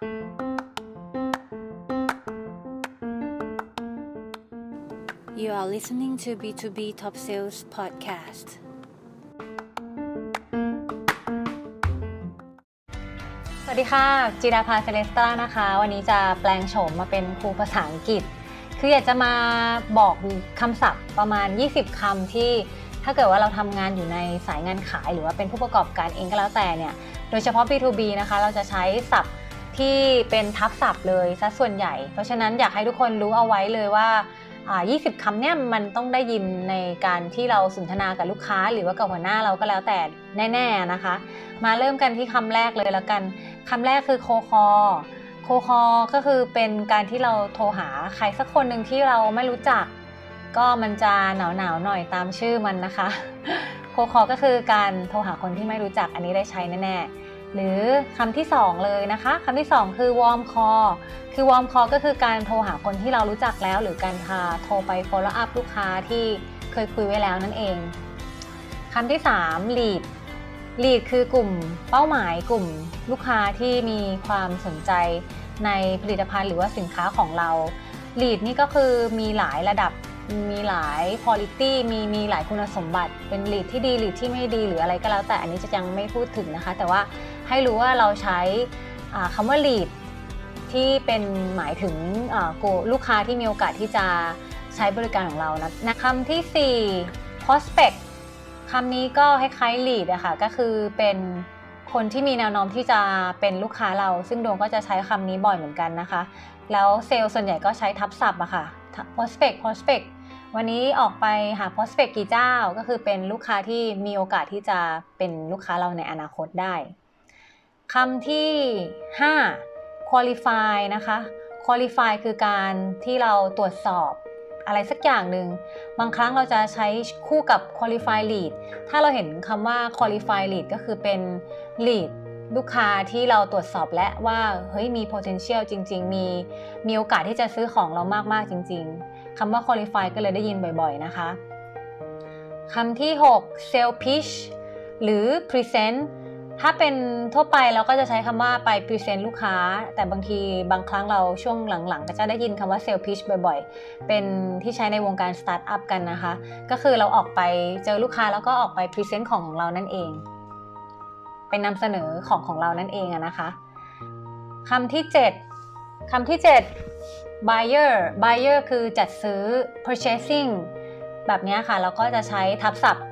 You are listening to B2B Top Sales Podcast. สวัสดีค่ะ จิราภาเซเลสตานะคะ วันนี้จะแปลงโฉมมาเป็นครูภาษาอังกฤษ คืออยากจะมาบอกคำศัพท์ประมาณ 20 คำที่ถ้าเกิดว่าเราทำงานอยู่ในสายงานขายหรือว่าเป็นผู้ประกอบการเองก็แล้วแต่เนี่ย โดยเฉพาะ B2B นะคะ เราจะใช้ศัพท์ ที่เป็นทับศัพท์เลยซะส่วนใหญ่ เพราะฉะนั้นอยากให้ทุกคนรู้เอาไว้เลยว่า 20 คำเนี่ยมันต้องได้ยินในการที่เราสนทนากับลูกค้า หรือว่ากับหัวหน้าเราก็แล้วแต่แน่ๆนะคะ มาเริ่มกันที่คำแรกเลยแล้วกันคำแรกคือโคคอโคคอก็คือเป็นการที่เราโทรหาใครสักคนหนึ่งที่เราไม่รู้จัก ก็มันจะหนาวๆหน่อยตามชื่อมันนะคะ โคคอก็คือการโทรหาคนที่ไม่รู้จักอันนี้ได้ใช้แน่ๆ หรือคำที่ 2 เลยนะคะคำที่ 2 คือ warm call คือ warm call ก็คือการโทรหาคนที่เรารู้จักแล้ว หรือการพาโทรไป follow up ลูกค้าที่เคยคุยไว้แล้วนั่นเองคำที่3 lead lead คือกลุ่มเป้าหมายกลุ่มลูกค้าที่มีความสนใจในผลิตภัณฑ์หรือว่าสินค้าของเรา lead นี่ก็คือมีหลายระดับ มีหลาย quality มีมีหลายคุณสมบัติเป็น lead ที่ดี lead ที่ไม่ดีหรืออะไรก็แล้ว แต่อันนี้จะยังไม่พูดถึงนะคะ แต่ว่าให้รู้ว่าเราใช้คำว่า lead ที่เป็นหมายถึงลูกค้าที่มีโอกาสที่จะใช้บริการของเรานะคำที่ 4 prospect คำนี้ก็คล้ายๆ lead อะคะ่ะก็คือเป็นคนที่มีแนวโน้มที่จะเป็นลูกค้าเรา ซึ่งดวงก็จะใช้คำนี้บ่อยเหมือนกันนะคะ แล้วเซลล์ส่วนใหญ่ก็ใช้ทับศัพท์อะคะ่ะ prospect prospect วันนี้ออกไปหา prospect กี่เจ้า ก็คือเป็นลูกค้าที่มีโอกาสที่จะเป็นลูกค้าเราในอนาคตได้คำที่ 5 qualify นะคะ qualify คือการที่เราตรวจสอบอะไรสักอย่างหนึ่ง บางครั้งเราจะใช้คู่กับ qualify lead ถ้าเราเห็นคำว่า qualify lead ก็คือเป็น lead ลูกค้าที่เราตรวจสอบและว่าเฮ้ยมี potential จริง ๆ มีมีโอกาสที่จะซื้อของเรามาก ๆ จริง ๆ คำว่า qualify ก็เลยได้ยินบ่อยๆนะคะคำที่ 6 sales pitch หรือ present ถ้าเป็นทั่วไปเราก็จะใช้คำว่าไป present ลูกค้า แต่บางทีบางครั้งเราช่วงหลังๆ ก็จะได้ยินคำว่า sales pitch บ่อยๆ เป็นที่ใช้ในวงการสตาร์ทอัพกันนะคะ ก็คือเราออกไปเจอลูกค้าแล้วก็ออกไปพรีเซนต์ของของเรานั่นเอง เป็นนำเสนอของของเรานั่นเองนะคะคำที่ 7คำที่ 7 buyer buyer คือจัดซื้อ purchasing แบบนี้ค่ะ เราก็จะใช้ทับศัพท์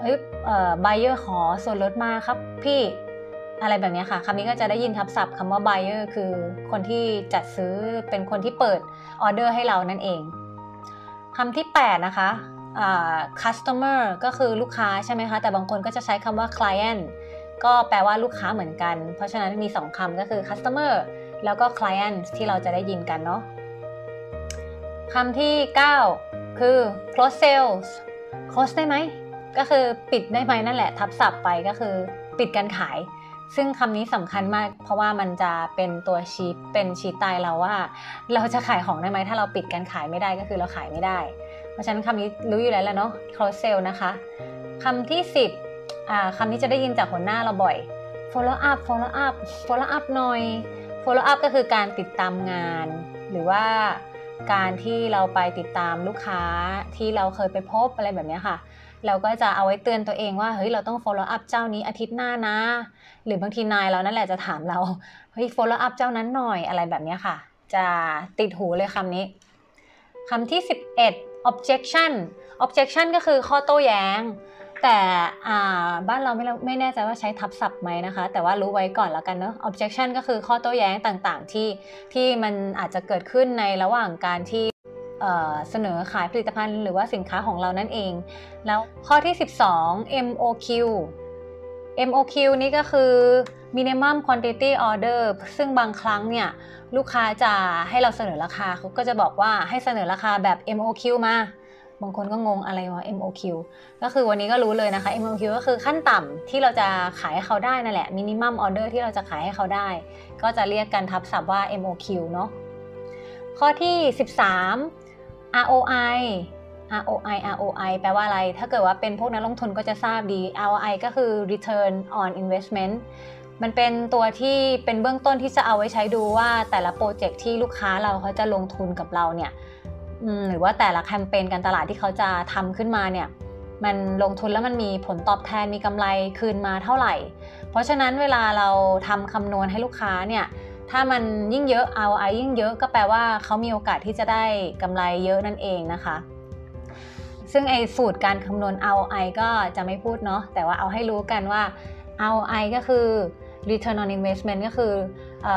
เฮ้ยเออ buyer ขอส่วนลดมาครับพี่อะไรแบบนี้ค่ะคำนี้ก็จะได้ยินทับศัพท์คำว่า buyer คือคนที่จัดซื้อเป็นคนที่เปิดออเดอร์ให้เรานั่นเองคำที่ 8 นะคะ customer ก็คือลูกค้าใช่ไหมคะ แต่บางคนก็จะใช้คำว่า client ก็แปลว่าลูกค้าเหมือนกัน เพราะฉะนั้นมี 2คำก็คือ customer แล้วก็ client ที่เราจะได้ยินกันเนาะ คำที่ 9 คือ close sales close ได้ไหม ก็คือปิดได้ไหมนั่นแหละ ทับศัพท์ไปก็คือปิดการขาย ซึ่งคำนี้สำคัญมาก เพราะว่ามันจะเป็นตัวชี้เป็นชี้ตายเราว่า เราจะขายของได้ไหม ถ้าเราปิดการขายไม่ได้ก็คือเราขายไม่ได้ เพราะฉะนั้นคำนี้รู้อยู่แล้วแหละเนาะ close sale นะคะคำที่ 10อ่าคำนี้จะได้ยินจากหัวหน้าเราบ่อย follow up follow up follow up หน่อย follow up ก็คือการติดตามงาน หรือว่า การที่เราไปติดตามลูกค้าที่เราเคยไปพบอะไรแบบนี้ค่ะ เราก็จะเอาไว้เตือนตัวเองว่าเฮ้ยเราต้อง follow up เจ้านี้อาทิตย์หน้านะ หรือบางทีนายเรานั่นแหละจะถามเราเฮ้ย follow up เจ้านั้นหน่อยอะไรแบบนี้ค่ะ จะติดหูเลยคำนี้คำที่ 11 objection objection ก็คือข้อโต้แย้ง แต่บ้านเราไม่ไม่แน่ใจว่าใช้ทับศัพท์ไหมนะคะ แต่ว่ารู้ไว้ก่อนแล้วกันเนาะ objection ก็คือข้อโต้แย้งต่างๆ ที่ที่มันอาจจะเกิดขึ้นในระหว่างการที่เสนอขายผลิตภัณฑ์หรือว่าสินค้าของเรานั่นเอง แล้วข้อที่ 12 MOQ MOQ นี่ก็คือ minimum quantity order ซึ่งบางครั้งเนี่ยลูกค้าจะให้เราเสนอราคาเขาก็จะบอกว่าให้เสนอราคาแบบ MOQ มา บางคนก็งงอะไรวะ MOQ ก็คือวันนี้ก็รู้เลยนะคะ MOQ ก็คือขั้นต่ำที่เราจะขายให้เขาได้นั่นแหละ minimum order ที่เราจะขายให้เขาได้ ก็จะเรียกกันทับศัพท์ว่า MOQ เนาะข้อที่ 13 ROI ROI ROI แปลว่าอะไร ถ้าเกิดว่าเป็นพวกนักลงทุนก็จะทราบดี ROI ก็คือ return on investment มันเป็นตัวที่เป็นเบื้องต้นที่จะเอาไว้ใช้ดูว่าแต่ละโปรเจกต์ที่ลูกค้าเราเขาจะลงทุนกับเราเนี่ย หรือว่าแต่ละแคมเปญการตลาดที่เขาจะทำขึ้นมาเนี่ยมันลงทุนแล้วมันมีผลตอบแทนมีกำไรคืนมาเท่าไหร่ เพราะฉะนั้นเวลาเราทำคำนวณให้ลูกค้าเนี่ยถ้ามันยิ่งเยอะ ROI ยิ่งเยอะก็แปลว่าเขามีโอกาสที่จะได้กำไรเยอะนั่นเองนะคะ ซึ่งไอ้สูตรการคำนวณ ROI ก็จะไม่พูดเนาะแต่ว่าเอาให้รู้กันว่า ROI ก็คือ return on investment ก็คืออ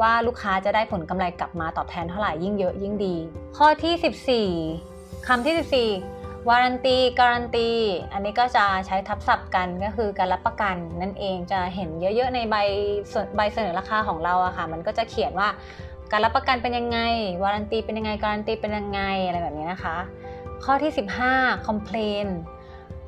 ว่าลูกค้าจะได้ผลกำไรกลับมาตอบแทนเท่าไหร่ยิ่งเยอะยิ่งดี ข้อที่ 14คำที่ 14วารันตีการันตีอันนี้ก็จะใช้ทับศัพท์กันก็คือการรับประกันนั่นเองจะเห็นเยอะๆในใบใบเสนอราคาของเราอะค่ะมันก็จะเขียนว่าการรับประกันเป็นยังไง warranty เป็นยังไง การันตีเป็นยังไงอะไรแบบนี้นะคะ ข้อที่ 15 complain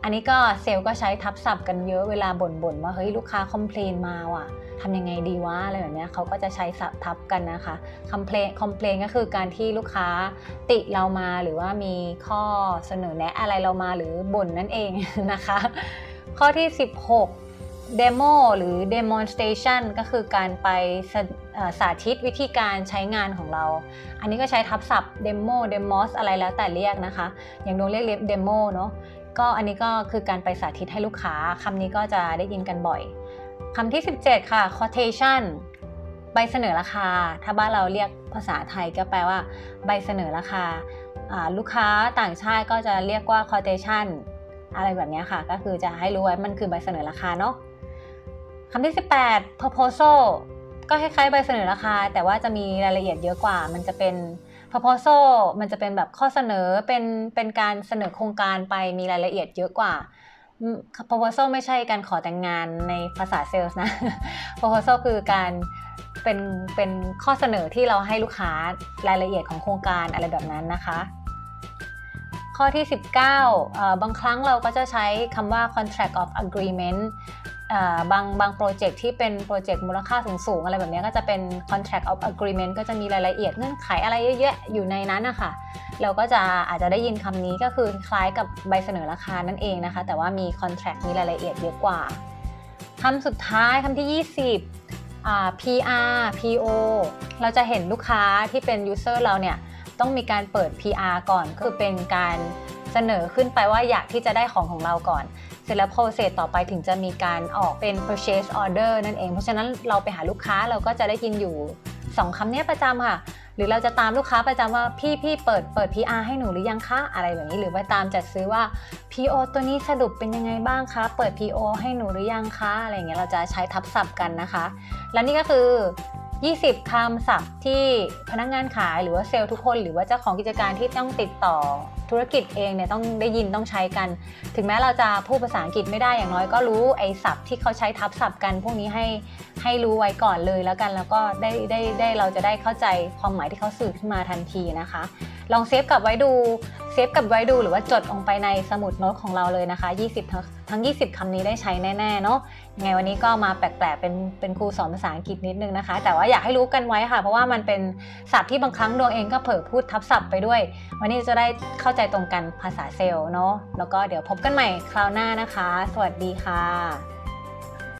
อันนี้ก็เซลล์ก็ใช้ทับศัพท์กันเยอะเวลาบ่นๆว่าเฮ้ยลูกค้า complain มาว่ะทำยังไงดีวะอะไรแบบนี้เขาก็จะใช้ศัพท์ทับกันนะคะ complain complain ก็คือการที่ลูกค้าติเรามาหรือว่ามีข้อเสนอแนะอะไรเรามาหรือบ่นนั่นเองนะคะ ข้อที่ 16 Demo หรือ Demonstration ก็คือการไปสาธิตวิธีการใช้งานของเรา อันนี้ก็ใช้ทับศัพท์ Demo Demos อะไรแล้วแต่เรียกนะคะ อย่างโดนเรียกเรียก Demo เนาะ ก็อันนี้ก็คือการไปสาธิตให้ลูกค้าคำนี้ก็จะได้ยินกันบ่อยคำที่ 17 ค่ะ quotation ใบเสนอราคา ถ้าบ้านเราเรียกภาษาไทยก็แปลว่า ใบเสนอราคา ลูกค้าต่างชาติก็จะเรียกว่า quotation อะไรแบบนี้ค่ะ ก็คือจะให้รู้ไว้มันคือใบเสนอราคาเนาะคำที่ 18 proposal ก็คล้ายๆใบเสนอราคา แต่ว่าจะมีรายละเอียดเยอะกว่า มันจะเป็น proposal มันจะเป็นแบบข้อเสนอเป็นเป็นการเสนอโครงการไปมีรายละเอียดเยอะกว่า proposal ไม่ใช่การขอแต่งงานในภาษาเซลล์นะ proposal คือการเป็นเป็นข้อเสนอที่เราให้ลูกค้ารายละเอียดของโครงการอะไรแบบนั้นนะคะ ข้อที่ 19 บางครั้งเราก็จะใช้คำว่า contract of agreement บางบางโปรเจกต์ที่เป็นโปรเจกต์มูลค่าสูงๆ อะไรแบบนี้ก็จะเป็น contract of agreement ก็จะมีรายละเอียดเงื่อนไขอะไรเยอะแยะอยู่ในนั้นนะคะเราก็จะอาจจะได้ยินคำนี้ก็คือคล้ายกับใบเสนอราคานั่นเองนะคะ แต่ว่ามี contract มีรายละเอียดเยอะกว่าคำสุดท้ายคำที่ 20 PR PO เราจะเห็นลูกค้าที่เป็น user เราเนี่ยต้องมีการเปิด PR ก่อน คือเป็นการเสนอขึ้นไปว่าอยากที่จะได้ของของเราก่อน เสร็จแล้ว process ต่อไปถึงจะมีการออกเป็น purchase order นั่นเอง เพราะฉะนั้นเราไปหาลูกค้าเราก็จะได้ยินอยู่ 2คำนี้ประจำค่ะ หรือเราจะตามลูกค้าประจำว่าพี่พี่เปิดเปิด PR ให้หนูหรือยังคะอะไรแบบนี้ หรือไปตามจัดซื้อว่า PO ตัวนี้สรุปเป็นยังไงบ้างคะ เปิด PO ให้หนูหรือยังคะอะไรเงี้ยเราจะใช้ทับศัพท์กันนะคะ และนี่ก็คือ 20 คำศัพท์ที่พนักงงานขายหรือว่าเซลล์ทุกคน หรือว่าเจ้าของกิจการที่ต้องติดต่อธุรกิจเองเนี่ยต้องได้ยินต้องใช้กัน ถึงแม้เราจะพูดภาษาอังกฤษไม่ได้อย่างน้อยก็รู้ไอ้ศัพท์ที่เขาใช้ทับศัพท์กัน พวกนี้ให้ให้รู้ไว้ก่อนเลยแล้วกันแล้วก็ได้ได้ได้เราจะได้เข้าใจความหมายที่เขาสื่อขึ้นมาทันทีนะคะ ลองเซฟกลับไว้ดูเซฟกลับไว้ดูหรือว่าจดลงไปในสมุดโน้ตของเราเลยนะคะ 20 ทั้ง 20คำนี้ได้ใช้แน่ๆเนาะ ไงวันนี้ก็มาแปลกๆ เป็นเป็นครูสอนภาษาอังกฤษนิดนึงนะคะ แต่ว่าอยากให้รู้กันไว้ค่ะ เพราะว่ามันเป็นศัพท์ที่บางครั้งดวงเองก็เผลอพูดทับศัพท์ไปด้วย วันนี้จะได้เข้าใจตรงกันภาษาเซลล์เนาะแล้วก็เดี๋ยวพบกันใหม่คราวหน้านะคะ สวัสดีค่ะ